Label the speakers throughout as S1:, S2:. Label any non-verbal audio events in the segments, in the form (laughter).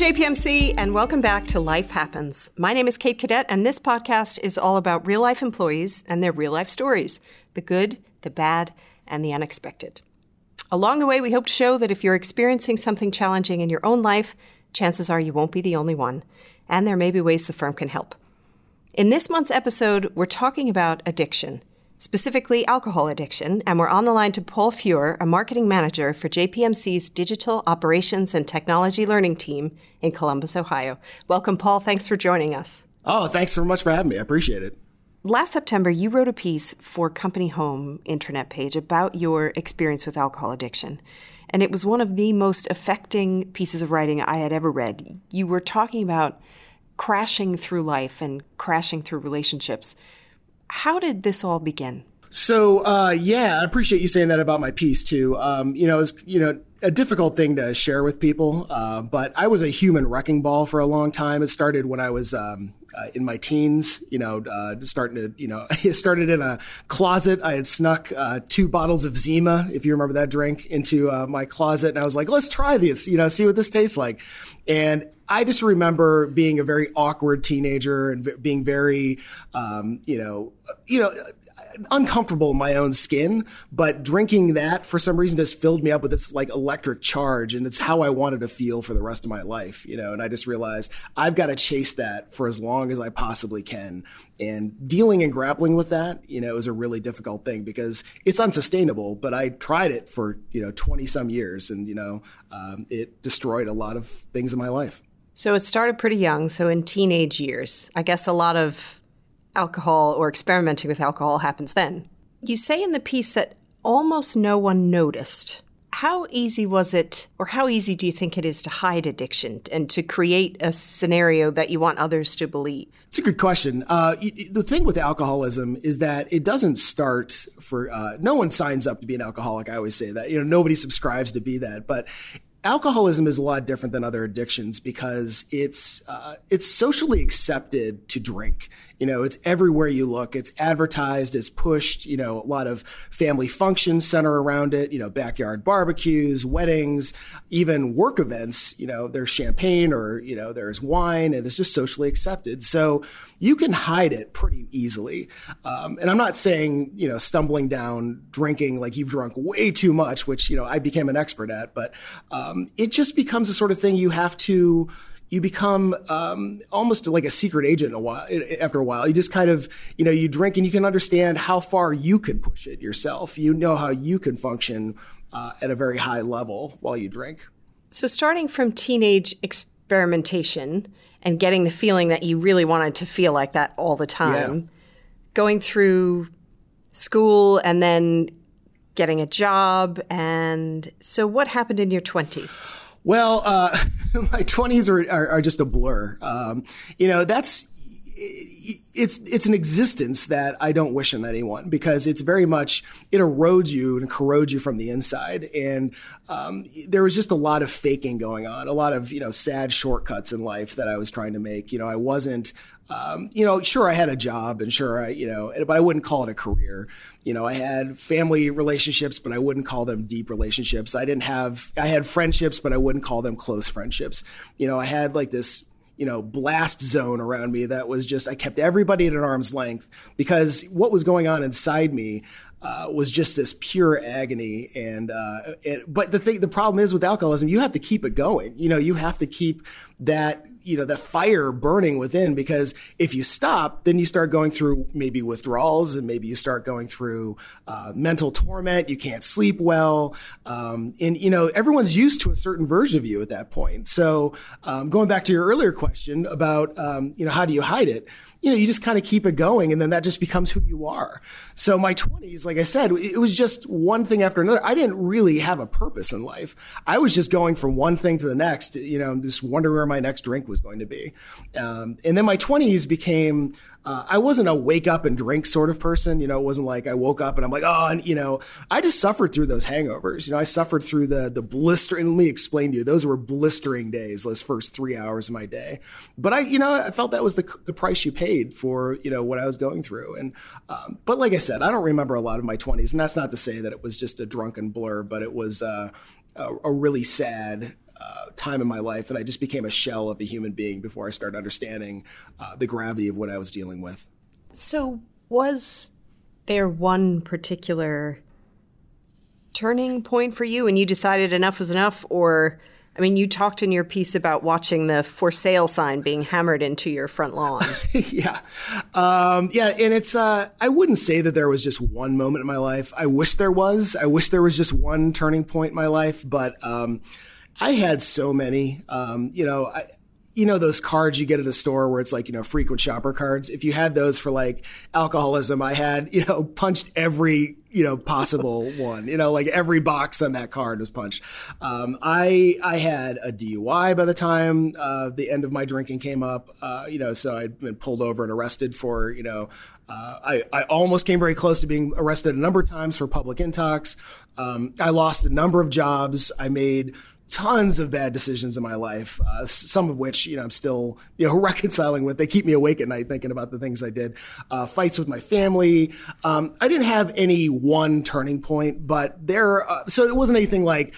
S1: JPMC, and welcome back to Life Happens. My name is Kate Cadet, and this podcast is all about real life employees and their real life stories the good, the bad, and the unexpected. Along the way, we hope to show that if you're experiencing something challenging in your own life, chances are you won't be the only one, and there may be ways the firm can help. In this month's episode, we're talking about addiction specifically alcohol addiction, and we're on the line to Paul Feuer, a marketing manager for JPMC's Digital Operations and Technology Learning Team in Columbus, Ohio. Welcome, Paul. Thanks for joining us.
S2: Oh, thanks so much for having me. I appreciate it.
S1: Last September, you wrote a piece for Company Home intranet page about your experience with alcohol addiction. And it was one of the most affecting pieces of writing I had ever read. You were talking about crashing through life and crashing through relationships how did this all begin?
S2: So uh, yeah, I appreciate you saying that about my piece too. Um, you know, it's you know a difficult thing to share with people, uh, but I was a human wrecking ball for a long time. It started when I was um, uh, in my teens. You know, uh, starting to you know, (laughs) it started in a closet. I had snuck uh, two bottles of Zima, if you remember that drink, into uh, my closet, and I was like, let's try this. You know, see what this tastes like. And I just remember being a very awkward teenager and being very, um, you know, you know, uncomfortable in my own skin, but drinking that for some reason just filled me up with this like electric charge, and it's how I wanted to feel for the rest of my life, you know. And I just realized I've got to chase that for as long as I possibly can. And dealing and grappling with that, you know, is a really difficult thing because it's unsustainable. But I tried it for you know twenty some years, and you know, um, it destroyed a lot of things in my life.
S1: So it started pretty young. So in teenage years, I guess a lot of alcohol or experimenting with alcohol happens then. You say in the piece that almost no one noticed. How easy was it, or how easy do you think it is to hide addiction and to create a scenario that you want others to believe?
S2: It's a good question. Uh, the thing with alcoholism is that it doesn't start for uh, no one signs up to be an alcoholic. I always say that you know nobody subscribes to be that, but alcoholism is a lot different than other addictions because it's uh, it's socially accepted to drink. You know, it's everywhere you look. It's advertised, it's pushed. You know, a lot of family functions center around it. You know, backyard barbecues, weddings, even work events. You know, there's champagne or you know there's wine, and it's just socially accepted. So you can hide it pretty easily. Um, and I'm not saying you know stumbling down drinking like you've drunk way too much, which you know I became an expert at, but um, it just becomes a sort of thing you have to you become um, almost like a secret agent a while, after a while. You just kind of, you know, you drink and you can understand how far you can push it yourself. You know how you can function uh, at a very high level while you drink.
S1: So, starting from teenage experimentation and getting the feeling that you really wanted to feel like that all the time, yeah. going through school and then getting a job. And so, what happened in your 20s?
S2: Well, uh, (laughs) my 20s are, are, are, just a blur. Um, you know, that's it's it's an existence that I don't wish on anyone because it's very much it erodes you and corrodes you from the inside. And um, there was just a lot of faking going on, a lot of you know sad shortcuts in life that I was trying to make. You know, I wasn't um, you know, sure, I had a job and sure, I, you know, but I wouldn't call it a career. You know, I had family relationships, but I wouldn't call them deep relationships. I didn't have, I had friendships, but I wouldn't call them close friendships. You know, I had like this, you know, blast zone around me that was just, I kept everybody at an arm's length because what was going on inside me uh, was just this pure agony. And, uh, it, but the thing, the problem is with alcoholism, you have to keep it going. You know, you have to keep that you know, the fire burning within because if you stop, then you start going through maybe withdrawals and maybe you start going through uh, mental torment. You can't sleep well. Um, and, you know, everyone's used to a certain version of you at that point. So um, going back to your earlier question about, um, you know, how do you hide it? You know, you just kind of keep it going and then that just becomes who you are. So my 20s, like I said, it was just one thing after another. I didn't really have a purpose in life. I was just going from one thing to the next, you know, just wondering where my next drink was going to be. Um, and then my 20s became uh, I wasn't a wake up and drink sort of person. You know, it wasn't like I woke up and I'm like, oh, and you know, I just suffered through those hangovers. You know, I suffered through the the blister. And let me explain to you, those were blistering days. Those first three hours of my day. But I, you know, I felt that was the the price you paid for you know what I was going through. And um, but like I said, I don't remember a lot of my 20s, and that's not to say that it was just a drunken blur, but it was uh, a, a really sad uh, time in my life, and I just became a shell of a human being before I started understanding uh, the gravity of what I was dealing with.
S1: So, was there one particular turning point for you, and you decided enough was enough, or I mean, you talked in your piece about watching the for sale sign being hammered into your front lawn. (laughs)
S2: yeah. Um, yeah. And it's, uh, I wouldn't say that there was just one moment in my life. I wish there was. I wish there was just one turning point in my life, but um, I had so many. Um, you know, I, you know those cards you get at a store where it's like you know frequent shopper cards if you had those for like alcoholism i had you know (laughs) punched every you know possible (laughs) one you know like every box on that card was punched um, i i had a dui by the time uh, the end of my drinking came up uh, you know so i'd been pulled over and arrested for you know uh, I, I almost came very close to being arrested a number of times for public intox. Um, I lost a number of jobs. I made tons of bad decisions in my life, uh, some of which you know I'm still you know (laughs) reconciling with. They keep me awake at night thinking about the things I did. Uh, fights with my family. Um, I didn't have any one turning point, but there. Uh, so it wasn't anything like.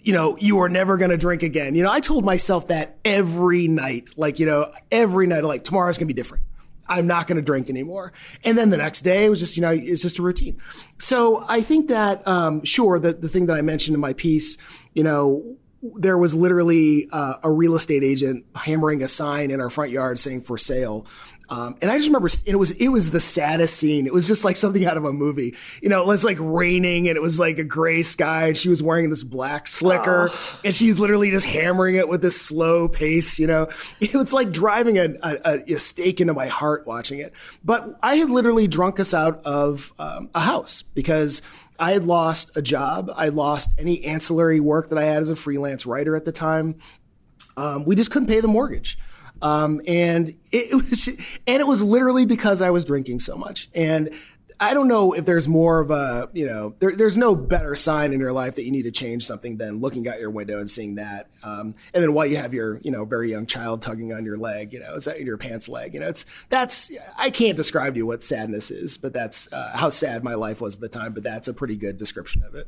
S2: You know, you are never going to drink again. You know, I told myself that every night. Like, you know, every night, like, tomorrow's going to be different. I'm not going to drink anymore. And then the next day it was just, you know, it's just a routine. So I think that, um, sure, the, the thing that I mentioned in my piece, you know, there was literally uh, a real estate agent hammering a sign in our front yard saying for sale. Um, and I just remember it was it was the saddest scene. It was just like something out of a movie. You know, it was like raining and it was like a gray sky, and she was wearing this black slicker, oh. and she's literally just hammering it with this slow pace. You know, it was like driving a, a, a stake into my heart watching it. But I had literally drunk us out of um, a house because I had lost a job. I lost any ancillary work that I had as a freelance writer at the time. Um, we just couldn't pay the mortgage. Um, and it, it, (laughs) was, and it was literally because I was drinking so much. And I don't know if there's more of a, you know, there, there's no better sign in your life that you need to change something than looking out your window and seeing that. Um, and then while you have your, you know, very young child tugging on your leg, you know, is that your pants leg? You know, it's, that's, I can't describe to you what sadness is, but that's uh, how sad my life was at the time. But that's a pretty good description of it.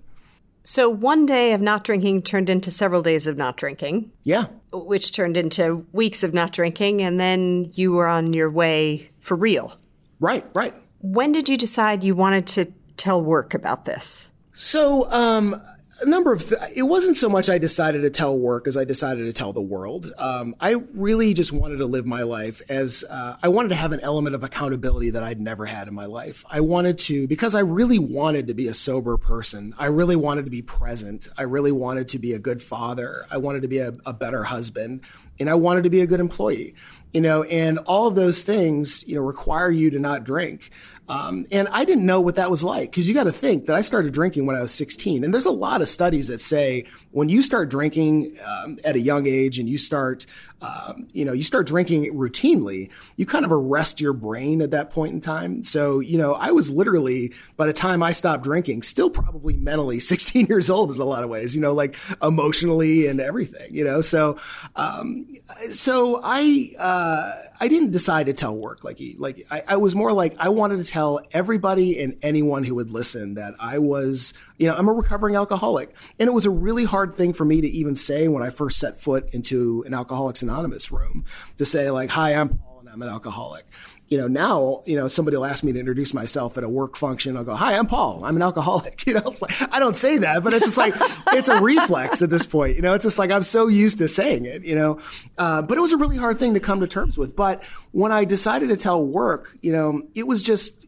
S1: So one day of not drinking turned into several days of not drinking.
S2: Yeah.
S1: Which turned into weeks of not drinking. And then you were on your way for real.
S2: Right, right.
S1: When did you decide you wanted to tell work about this?
S2: So, um, a number of th- it wasn't so much I decided to tell work as I decided to tell the world. Um, I really just wanted to live my life as uh, I wanted to have an element of accountability that I'd never had in my life. I wanted to because I really wanted to be a sober person. I really wanted to be present. I really wanted to be a good father. I wanted to be a, a better husband, and I wanted to be a good employee you know, and all of those things, you know, require you to not drink. Um, and I didn't know what that was like because you got to think that I started drinking when I was 16. And there's a lot of studies that say when you start drinking um, at a young age and you start, um, you know, you start drinking routinely, you kind of arrest your brain at that point in time. So, you know, I was literally, by the time I stopped drinking, still probably mentally (laughs) 16 years old in a lot of ways, you know, like emotionally and everything, you know. So, um, so I, uh, I didn't decide to tell work like he, like I, I was more like I wanted to tell everybody and anyone who would listen that I was, you know, I'm a recovering alcoholic. And it was a really hard thing for me to even say when I first set foot into an Alcoholics Anonymous room to say like, hi, I'm Paul and I'm an alcoholic you know, now, you know, somebody will ask me to introduce myself at a work function. I'll go, hi, I'm Paul. I'm an alcoholic. (laughs) You know, it's like, I don't say that, but it's just like, it's a reflex at this point. You know, it's just like, I'm so used to saying it, you know, uh, but it was a really hard thing to come to terms with. But when I decided to tell work, you know, it was just,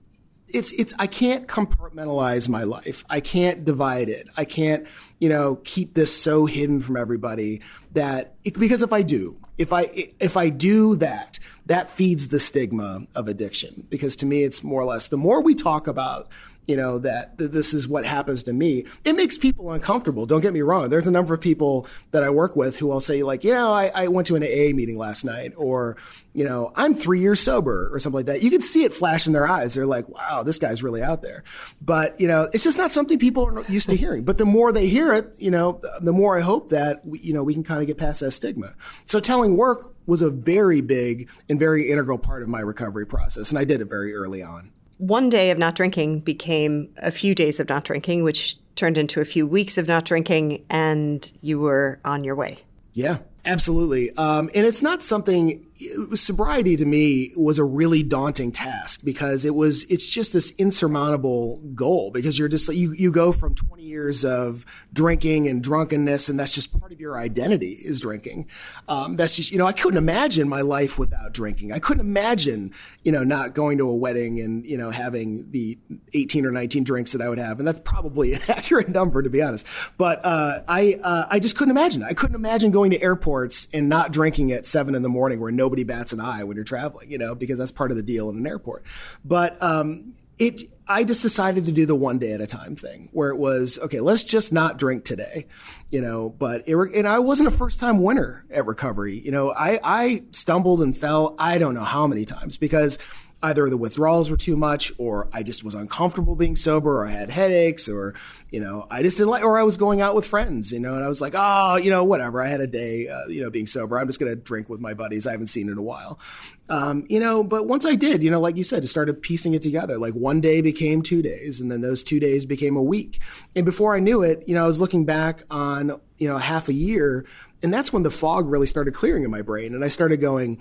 S2: it's, it's, I can't compartmentalize my life. I can't divide it. I can't, you know, keep this so hidden from everybody that, it, because if I do, if I if I do that, that feeds the stigma of addiction. Because to me, it's more or less the more we talk about you know, that this is what happens to me. It makes people uncomfortable. Don't get me wrong. There's a number of people that I work with who will say like, you know, I, I went to an AA meeting last night or, you know, I'm three years sober or something like that. You can see it flash in their eyes. They're like, wow, this guy's really out there. But, you know, it's just not something people are used to hearing. But the more they hear it, you know, the more I hope that, we, you know, we can kind of get past that stigma. So telling work was a very big and very integral part of my recovery process. And I did it very early on
S1: one day of not drinking became a few days of not drinking, which turned into a few weeks of not drinking, and you were on your way.
S2: Yeah, absolutely. Um, and it's not something sobriety to me was a really daunting task because it was it's just this insurmountable goal because you're just you you go from 20 years of drinking and drunkenness and that's just part of your identity is drinking. Um, that's just you know I couldn't imagine my life without drinking. I couldn't imagine you know not going to a wedding and you know having the 18 or 19 drinks that I would have. And that's probably an (laughs) accurate number to be honest. But uh, I uh, I just couldn't imagine. I couldn't imagine going to airports and not drinking at seven in the morning where nobody bats an eye when you're traveling, you know, because that's part of the deal in an airport. But um, it, I just decided to do the one day at a time thing, where it was okay. Let's just not drink today, you know. But it, and I wasn't a first time winner at recovery. You know, I I stumbled and fell. I don't know how many times because either the withdrawals were too much or I just was uncomfortable being sober or I had headaches or, you know, I just didn't like, or I was going out with friends, you know, and I was like, oh, you know, whatever. I had a day, uh, you know, being sober. I'm just going to drink with my buddies. I haven't seen in a while. Um, you know, but once I did, you know, like you said, I started piecing it together. Like one day became two days and then those two days became a week. And before I knew it, you know, I was looking back on, you know, half a year and that's when the fog really started clearing in my brain. And I started going,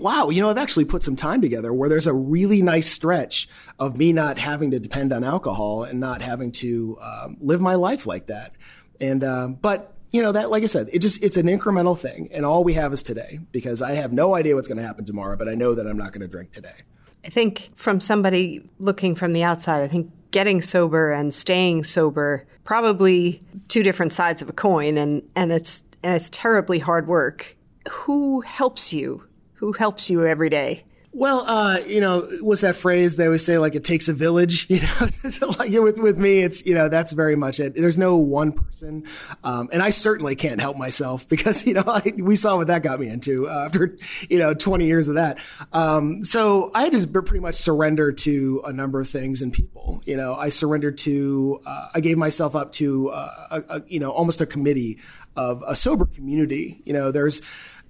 S2: wow, you know, I've actually put some time together where there's a really nice stretch of me not having to depend on alcohol and not having to um, live my life like that. And, um, but, you know, that, like I said, it just, it's an incremental thing. And all we have is today because I have no idea what's going to happen tomorrow, but I know that I'm not going to drink today.
S1: I think from somebody looking from the outside, I think getting sober and staying sober probably two different sides of a coin and, and it's and it's terribly hard work. Who helps you who helps you every day?
S2: Well, uh, you know, what's that phrase they always say? Like it takes a village. (laughs) You know, like with with me, it's you know that's very much it. There's no one person, um, and I certainly can't help myself (laughs) because you know I, we saw what that got me into uh, after you know 20 years of that. Um, so I had to pretty much surrender to a number of things and people. You know, I surrendered to, uh, I gave myself up to, uh, a, a, you know, almost a committee of a sober community. You know, there's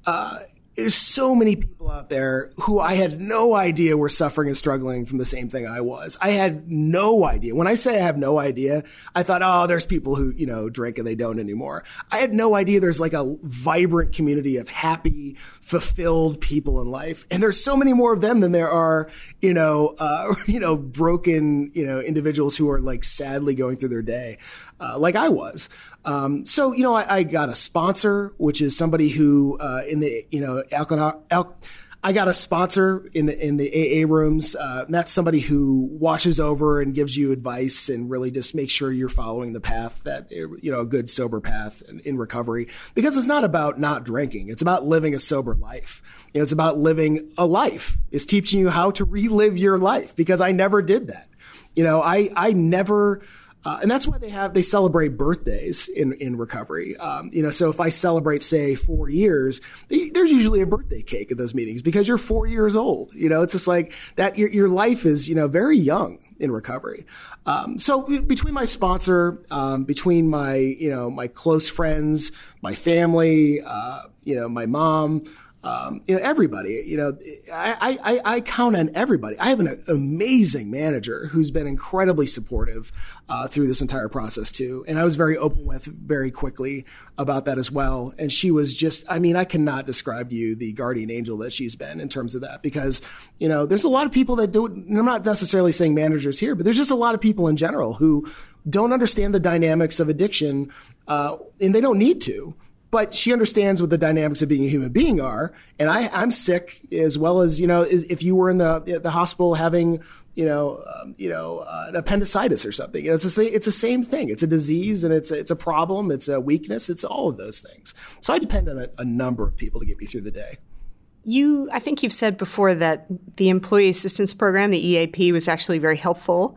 S2: uh, there's so many people out there who I had no idea were suffering and struggling from the same thing I was. I had no idea. When I say I have no idea, I thought, oh, there's people who, you know, drink and they don't anymore. I had no idea there's like a vibrant community of happy, fulfilled people in life. And there's so many more of them than there are, you know, uh, (laughs) you know, broken, you know, individuals who are like sadly going through their day, uh, like I was. Um, so you know, I, I, got a sponsor, which is somebody who uh, in the you know alcohol. Al- I got a sponsor in the, in the AA rooms. Uh, that's somebody who watches over and gives you advice and really just makes sure you're following the path that you know a good sober path in, in recovery. Because it's not about not drinking; it's about living a sober life. You know, it's about living a life. It's teaching you how to relive your life. Because I never did that. You know, I I never uh, and that's why they have they celebrate birthdays in in recovery. Um, you know, so if I celebrate, say, four years, they, there's usually a birthday cake at those meetings because you're four years old. You know, it's just like that. Your your life is you know very young in recovery. Um, so between my sponsor, um, between my you know my close friends, my family, uh, you know my mom um, you know, everybody, you know, I, I, I count on everybody. I have an amazing manager who's been incredibly supportive uh, through this entire process too. And I was very open with very quickly about that as well. And she was just, I mean, I cannot describe to you the guardian angel that she's been in terms of that because, you know, there's a lot of people that do, I'm not necessarily saying managers here, but there's just a lot of people in general who don't understand the dynamics of addiction uh, and they don't need to but she understands what the dynamics of being a human being are. And I, I'm sick as well as, you know, if you were in the, the hospital having, you know, um, you know, uh, an appendicitis or something. You know, it's, a, it's the same thing. It's a disease and it's a, it's a problem. It's a weakness. It's all of those things. So I depend on a, a number of people to get me through the day.
S1: You, I think you've said before that the employee assistance program, the EAP, was actually very helpful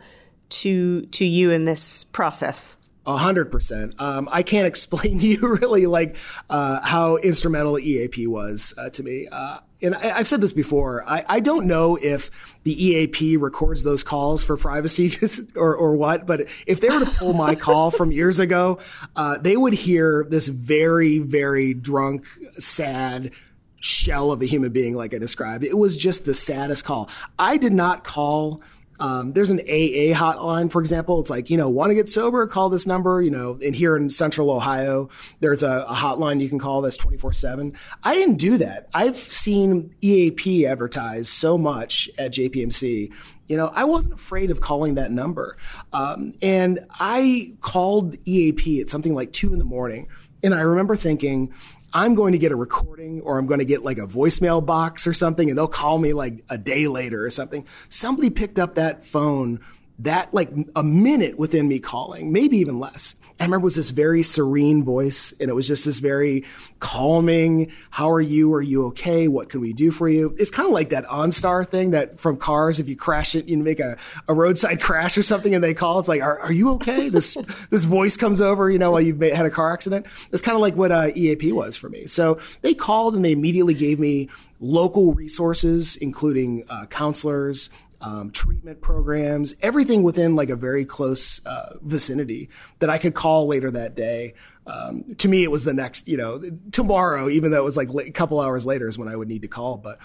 S1: to to you in this process.
S2: A hundred percent. Um, I can't explain (laughs) to you really like uh, how instrumental EAP was uh, to me. Uh, and I, have said this before. I, I, don't know if the EAP records those calls for privacy (laughs) or, or what, but if they were to pull my call from (laughs) years ago, uh, they would hear this very, very drunk, sad shell of a human being, like I described. It was just the saddest call. I did not call Um, there's an AA hotline, for example. It's like, you know, want to get sober? Call this number. You know, and here in central Ohio, there's a, a hotline you can call that's 24 7. I didn't do that. I've seen EAP advertised so much at JPMC you know, I wasn't afraid of calling that number. Um, and I called EAP at something like two in the morning. And I remember thinking, I'm going to get a recording or I'm going to get like a voicemail box or something and they'll call me like a day later or something. Somebody picked up that phone that like a minute within me calling, maybe even less. I remember it was this very serene voice and it was just this very calming, how are you? Are you okay? What can we do for you? It's kind of like that OnStar thing that from cars, if you crash it, you make a, a roadside (laughs) crash or something and they call, it's like, are, are you okay? This, (laughs) this voice comes over, you know, while you've had a car accident. It's kind of like what uh, EAP was for me. So they called and they immediately gave me local resources, including uh, counselors, um, treatment programs, everything within like a very close uh, vicinity that I could call later that day. Um, to me, it was the next, you know, tomorrow, even though it was like a couple hours later is when I would need to call. But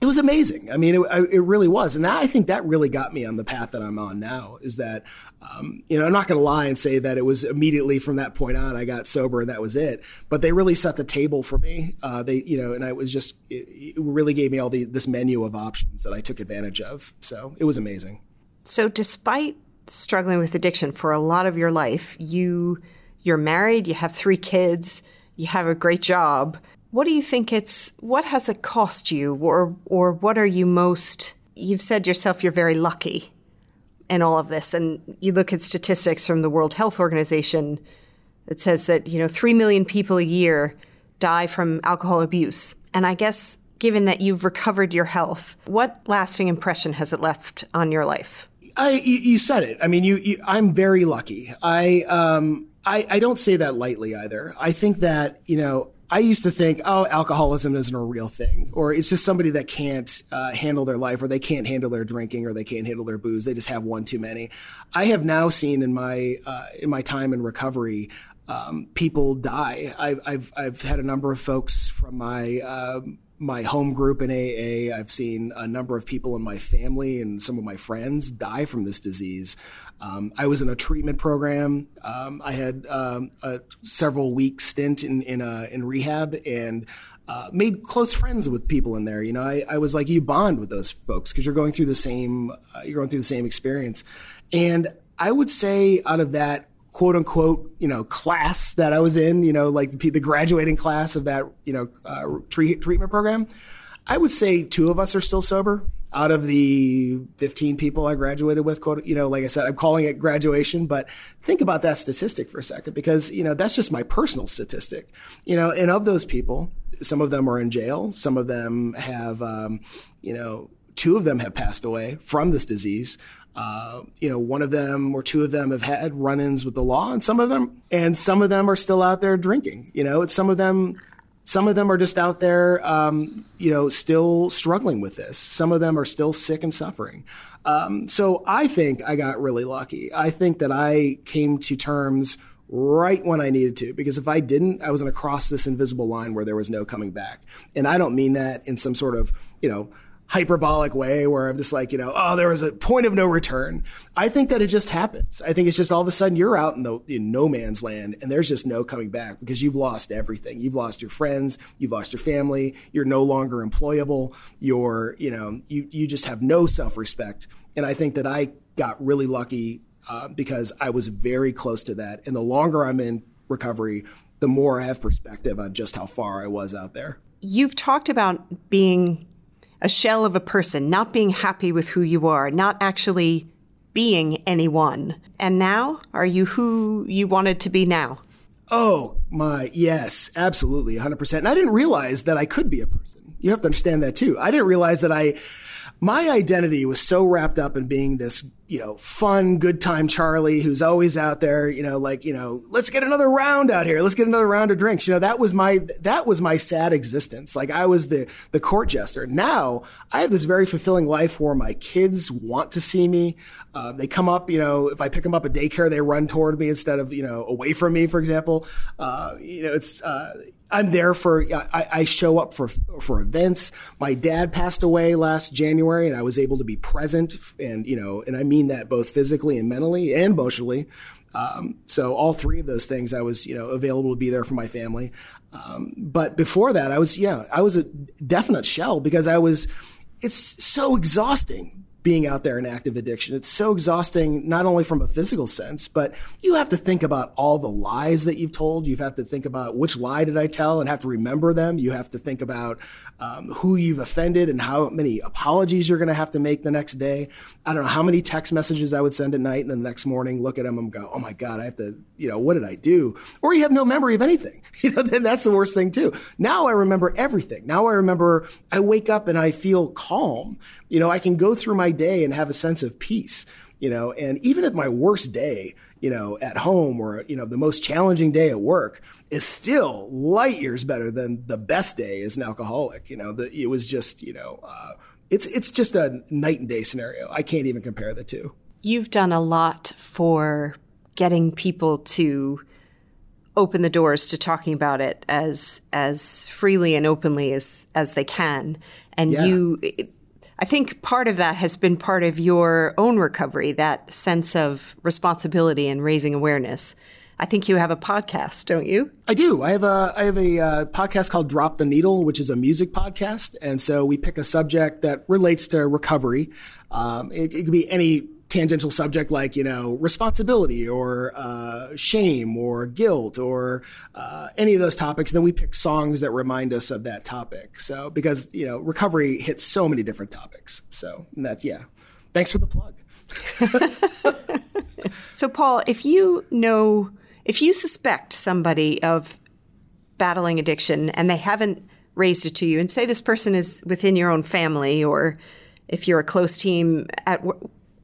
S2: it was amazing. I mean, it, it really was. And I think that really got me on the path that I'm on now is that, um, you know, I'm not going to lie and say that it was immediately from that point on, I got sober and that was it. But they really set the table for me. Uh, they, you know, and I was just, it, it really gave me all the, this menu of options that I took advantage of. So it was amazing.
S1: So despite struggling with addiction for a lot of your life, you, you're married, you have three kids, you have a great job what do you think it's what has it cost you or or what are you most you've said yourself you're very lucky in all of this and you look at statistics from the World Health Organization that says that, you know, 3 million people a year die from alcohol abuse. And I guess given that you've recovered your health, what lasting impression has it left on your life?
S2: I, you said it. I mean, you, you I'm very lucky. I, um, I, I don't say that lightly either. I think that, you know, I used to think, oh, alcoholism isn't a real thing, or it's just somebody that can't uh, handle their life, or they can't handle their drinking, or they can't handle their booze. They just have one too many. I have now seen in my uh, in my time in recovery, um, people die. I've, I've I've had a number of folks from my um, my home group in AA. I've seen a number of people in my family and some of my friends die from this disease. Um, I was in a treatment program. Um, I had um, a several week stint in in, uh, in rehab and. Uh, made close friends with people in there. You know, I, I was like, you bond with those folks because you're going through the same, uh, you're going through the same experience. And I would say out of that quote unquote, you know, class that I was in, you know, like the, graduating class of that, you know, uh, treat, treatment program, I would say two of us are still sober out of the 15 people I graduated with, quote, you know, like I said, I'm calling it graduation, but think about that statistic for a second because, you know, that's just my personal statistic, you know, and of those people, some of them are in jail. Some of them have, um, you know, two of them have passed away from this disease. Uh, you know, one of them or two of them have had run-ins with the law, and some of them, and some of them are still out there drinking. You know, some of them. Some of them are just out there, um, you know, still struggling with this. Some of them are still sick and suffering. Um, so I think I got really lucky. I think that I came to terms right when I needed to, because if I didn't, I was going to cross this invisible line where there was no coming back. And I don't mean that in some sort of, you know, hyperbolic way where I'm just like, you know, oh, there was a point of no return. I think that it just happens. I think it's just all of a sudden you're out in the in no man's land and there's just no coming back because you've lost everything. You've lost your friends, you've lost your family, you're no longer employable, you're, you know, you you just have no self-respect. And I think that I got really lucky uh, because I was very close to that. And the longer I'm in recovery, the more I have perspective on just how far I was out there.
S1: You've talked about being a shell of a person, not being happy with who you are, not actually being anyone. And now, are you who you wanted to be now?
S2: Oh, my, yes, absolutely, 100%. And I didn't realize that I could be a person. You have to understand that too. I didn't realize that I, my identity was so wrapped up in being this you know, fun, good time Charlie who's always out there, you know, like, you know, let's get another round out here. Let's get another round of drinks. You know, that was my, that was my sad existence. Like I was the, the court jester. Now I have this very fulfilling life where my kids want to see me. Uh, they come up, you know, if I pick them up at daycare, they run toward me instead of, you know, away from me, for example. Uh, you know, it's, uh, I'm there for I, I, show up for for events. My dad passed away last January, and I was able to be present, and you know, and I mean that both physically and mentally and emotionally. Um, so all three of those things, I was you know available to be there for my family. Um, but before that, I was yeah, I was a definite shell because I was. It's so exhausting being out there in active addiction. It's so exhausting, not only from a physical sense, but you have to think about all the lies that you've told. You have to think about which lie did I tell and have to remember them. You have to think about um, who you've offended and how many apologies you're going to have to make the next day. I don't know how many text messages I would send at night and then the next morning look at them and go, oh my God, I have to, you know, what did I do? Or you have no memory of anything. (laughs) You know, then that's the worst thing too. Now I remember everything. Now I remember I wake up and I feel calm. You know, I can go through my day and have a sense of peace, you know, and even at my worst day, you know, at home or, you know, the most challenging day at work is still light years better than the best day as an alcoholic. You know, the, it was just, you know, uh, it's, it's just a night and day scenario. I can't even compare the two.
S1: You've done a lot for getting people to open the doors to talking about it as as freely and openly as as they can and yeah. you I think part of that has been part of your own recovery, that sense of responsibility and raising awareness. I think you have a podcast, don't you?
S2: I do. I have a I have a uh, podcast called Drop the Needle, which is a music podcast, and so we pick a subject that relates to recovery. Um, it, it could be any tangential subject like you know responsibility or uh, shame or guilt or uh, any of those topics then we pick songs that remind us of that topic. So because you know recovery hits so many different topics. So that's yeah. Thanks for the plug. (laughs)
S1: So paul if you know if you suspect somebody of battling addiction and they haven't raised it to you and say this person is within your own family or if you're a close team at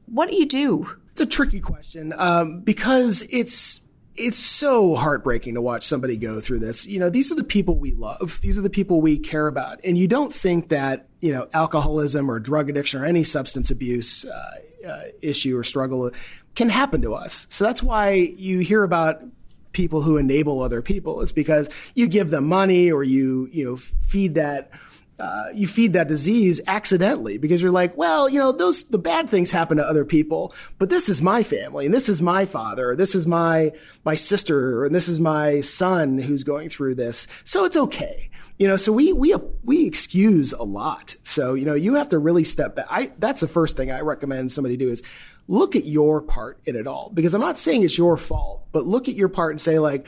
S1: what do you do?
S2: It's a tricky question um, because it's it's so heartbreaking to watch somebody go through this. You know, these are the people we love. These are the people we care about. And you don't think that, you know, alcoholism or drug addiction or any substance abuse uh, uh, issue or struggle can happen to us. So that's why you hear about people who enable other people. It's because you give them money or you, you know, feed that uh, you feed that disease accidentally because you're like, well, you know, those the bad things happen to other people, but this is my family and this is my father, or this is my my sister, and this is my son who's going through this, so it's okay. You know, so we we we excuse a lot. So you know, you have to really step back. I that's the first thing I recommend somebody do is look at your part in it all because I'm not saying it's your fault, but look at your part and say like,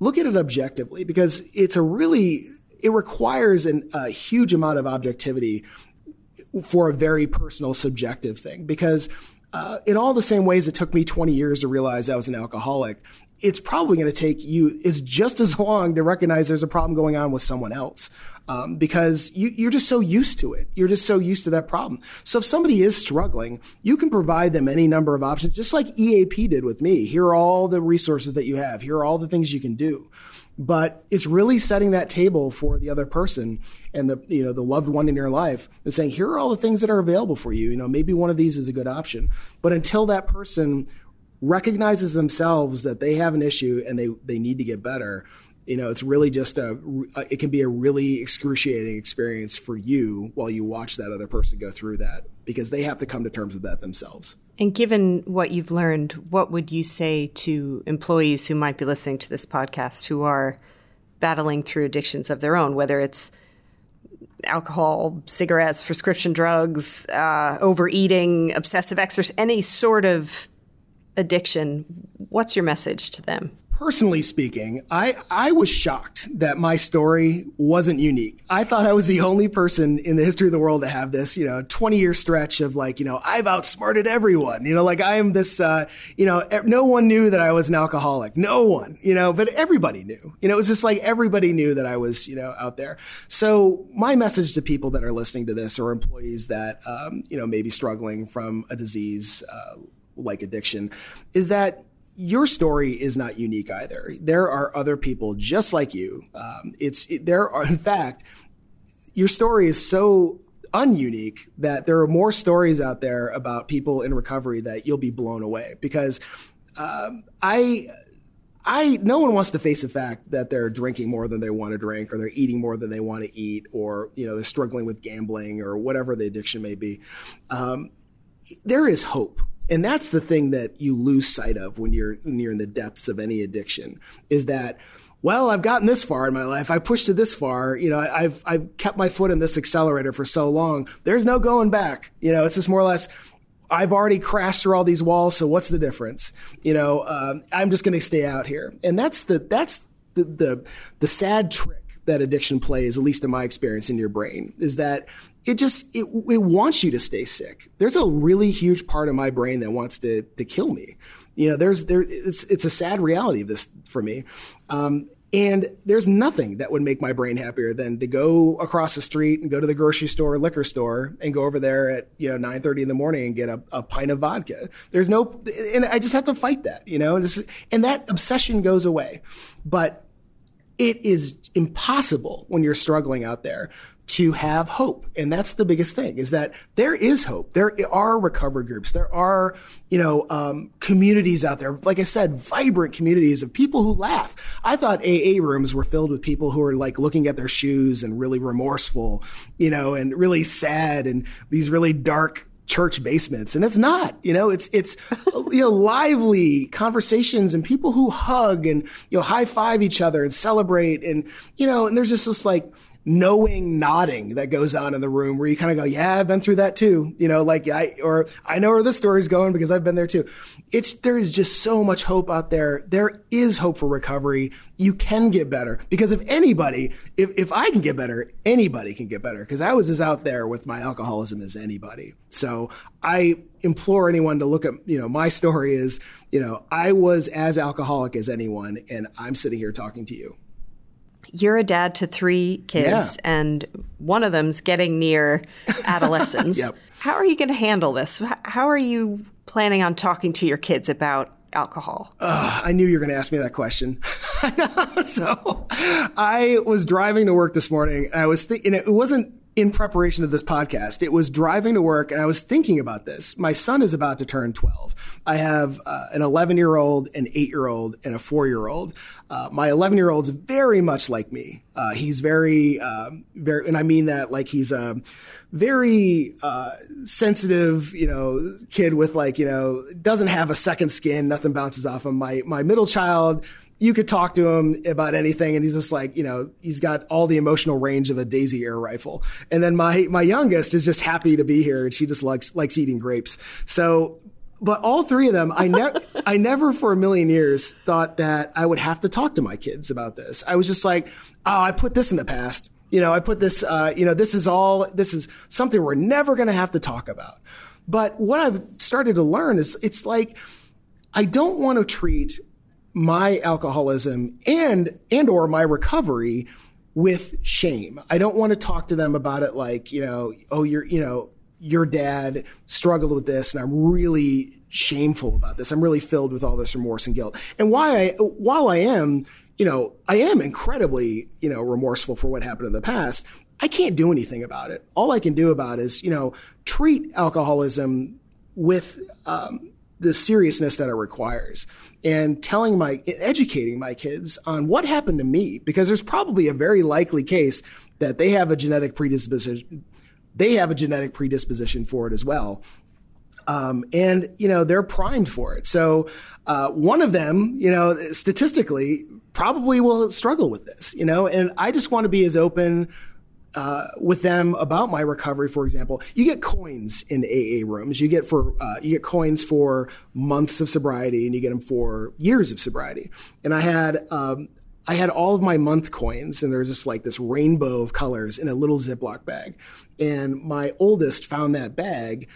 S2: look at it objectively because it's a really it requires an, a huge amount of objectivity for a very personal, subjective thing. Because uh, in all the same ways it took me 20 years to realize I was an alcoholic, it's probably going to take you is just as (laughs) long to recognize there's a problem going on with someone else. Um, because you, are just so used to it. You're just so used to that problem. So if somebody is struggling, you can provide them any number of options, just like EAP did with me. Here are all the resources that you have. Here are all the things you can do but it's really setting that table for the other person and the you know the loved one in your life and saying here are all the things that are available for you. You know maybe one of these is a good option. But until that person recognizes themselves that they have an issue and they they need to get better you know it's really just a it can be a really excruciating experience for you while you watch that other person go through that because they have to come to terms with that themselves
S1: and given what you've learned, what would you say to employees who might be listening to this podcast who are battling through addictions of their own, whether it's alcohol, cigarettes, prescription drugs, uh, overeating, obsessive exercise, any sort of addiction? What's your message to them?
S2: Personally speaking, I, I was shocked that my story wasn't unique. I thought I was the only person in the history of the world to have this, you know, 20 year stretch of like, you know, I've outsmarted everyone, you know, like I am this, uh, you know, no one knew that I was an alcoholic. No one, you know, but everybody knew, you know, it was just like everybody knew that I was, you know, out there. So my message to people that are listening to this or employees that, um, you know, maybe struggling from a disease, uh, like addiction is that your story is not unique either. There are other people just like you. Um, it's it, there are, in fact, your story is so ununique that there are more stories out there about people in recovery that you'll be blown away because um, I I no one wants to face the fact that they're drinking more than they want to drink, or they're eating more than they want to eat, or you know they're struggling with gambling or whatever the addiction may be. Um, there is hope, and that's the thing that you lose sight of when you're when you're in the depths of any addiction. Is that well, I've gotten this far in my life. I pushed it this far. You know, I've I've kept my foot in this accelerator for so long. There's no going back. You know, it's just more or less I've already crashed through all these walls, so what's the difference? You know, um, I'm just going to stay out here, and that's the that's the, the the sad trick that addiction plays, at least in my experience, in your brain, is that it just it, it wants you to stay sick. There's a really huge part of my brain that wants to to kill me. You know, there's there it's it's a sad reality of this for me. Um, and there's nothing that would make my brain happier than to go across the street and go to the grocery store, liquor store, and go over there at you know 9:30 in the morning and get a, a pint of vodka. There's no, and I just have to fight that, you know, and, and that obsession goes away. But it is impossible when you're struggling out there to have hope. And that's the biggest thing is that there is hope. There are recovery groups. There are, you know, um, communities out there. Like I said, vibrant communities of people who laugh. I thought AA rooms were filled with people who are like looking at their shoes and really remorseful, you know, and really sad and these really dark church basements and it's not you know it's it's (laughs) you know lively conversations and people who hug and you know high five each other and celebrate and you know and there's just this like knowing nodding that goes on in the room where you kind of go, yeah, I've been through that too. You know, like I, or I know where this story's going because I've been there too. It's, there is just so much hope out there. There is hope for recovery. You can get better because if anybody, if, if I can get better, anybody can get better because I was as out there with my alcoholism as anybody. So I implore anyone to look at, you know, my story is, you know, I was as alcoholic as anyone and I'm sitting here talking to you
S1: you're a dad to three kids, yeah. and one of them's getting near (laughs) adolescence. yep. How are you going to handle this? How are you planning on talking to your kids about alcohol?
S2: Uh, I knew you were going to ask me that question. (laughs) so I was driving to work this morning, and I was thinking it wasn't in preparation of this podcast. It was driving to work and I was thinking about this. My son is about to turn 12. I have uh, an 11 year old, an eight year old, and a four year old. Uh, my 11 year old is very much like me. Uh, he's very, um, very, and I mean that like he's a very uh, sensitive, you know, kid with like, you know, doesn't have a second skin. Nothing bounces off him. My, my middle child, you could talk to him about anything and he's just like you know he's got all the emotional range of a daisy air rifle. And then my my youngest is just happy to be here and she just likes likes eating grapes. So but all three of them i never (laughs) i never for a million years thought that i would have to talk to my kids about this. I was just like oh i put this in the past. You know i put this uh, you know this is all this is something we're never going to have to talk about. But what i've started to learn is it's like I don't want to treat my alcoholism and and or my recovery with shame. I don't want to talk to them about it like, you know, oh you're, you know, your dad struggled with this and I'm really shameful about this. I'm really filled with all this remorse and guilt. And why I while I am, you know, I am incredibly, you know, remorseful for what happened in the past. I can't do anything about it. All I can do about is, you know, treat alcoholism with um, the seriousness that it requires and telling my educating my kids on what happened to me because there's probably a very likely case that they have a genetic predisposition they have a genetic predisposition for it as well. Um, and you know they're primed for it. So uh, one of them you know statistically probably will struggle with this you know and i just want to be as open uh, with them about my recovery, for example, you get coins in AA rooms. You get for uh, you get coins for months of sobriety, and you get them for years of sobriety. And I had um, I had all of my month coins, and there's just like this rainbow of colors in a little Ziploc bag. And my oldest found that bag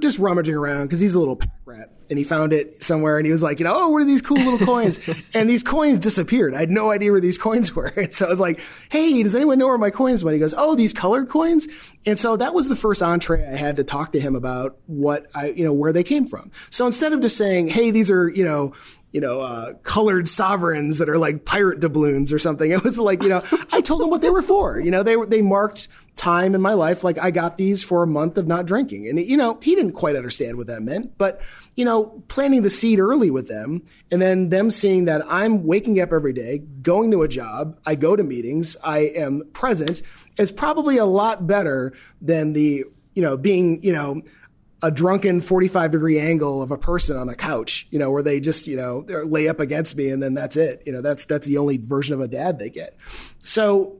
S2: just rummaging around because he's a little pack rat and he found it somewhere and he was like, you know, oh, what are these cool little coins? (laughs) and these coins disappeared. I had no idea where these coins (laughs) were. And so I was like, hey, does anyone know where my coins went? He goes, oh, these colored coins. And so that was the first entree I had to talk to him about what I, you know, where they came from. So instead of just saying, hey, these are, you know, you know, uh, colored sovereigns that are like pirate doubloons or something. (laughs) It was like, you know, I told them what they were for. You know, they they marked time in my life. Like I got these for a month of not drinking. And, you know, he didn't quite understand what that meant, but, you know, planting the seed early with them and then them seeing that I'm waking up every day, going to a job, I go to meetings, I am present is probably a lot better than the, you know, being, you know, a drunken 45 degree angle of a person on a couch, you know, where they just, you know, lay up against me and then that's it. You know, that's, that's the only version of a dad they get. So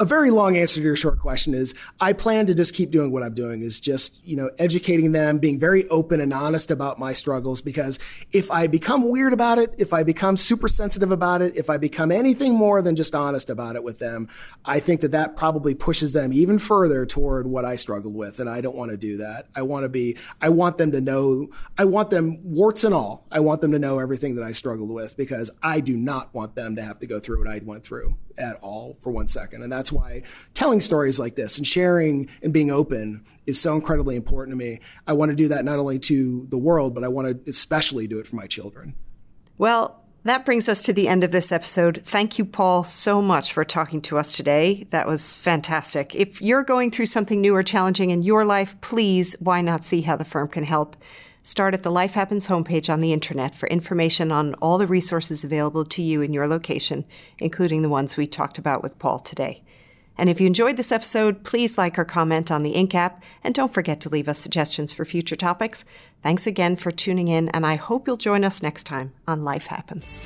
S2: a very long answer to your short question is I plan to just keep doing what I'm doing is just, you know, educating them, being very open and honest about my struggles because if I become weird about it, if I become super sensitive about it, if I become anything more than just honest about it with them, I think that that probably pushes them even further toward what I struggled with and I don't want to do that. I want to be I want them to know I want them warts and all. I want them to know everything that I struggled with because I do not want them to have to go through what I went through at all for one second. And that's why telling stories like this and sharing and being open is so incredibly important to me. I want to do that not only to the world, but I want to especially do it for my children.
S1: Well, that brings us to the end of this episode. Thank you, Paul, so much for talking to us today. That was fantastic. If you're going through something new or challenging in your life, please, why not see how the firm can help? Start at the Life Happens homepage on the internet for information on all the resources available to you in your location, including the ones we talked about with Paul today. And if you enjoyed this episode, please like or comment on the Inc. app, and don't forget to leave us suggestions for future topics. Thanks again for tuning in, and I hope you'll join us next time on Life Happens.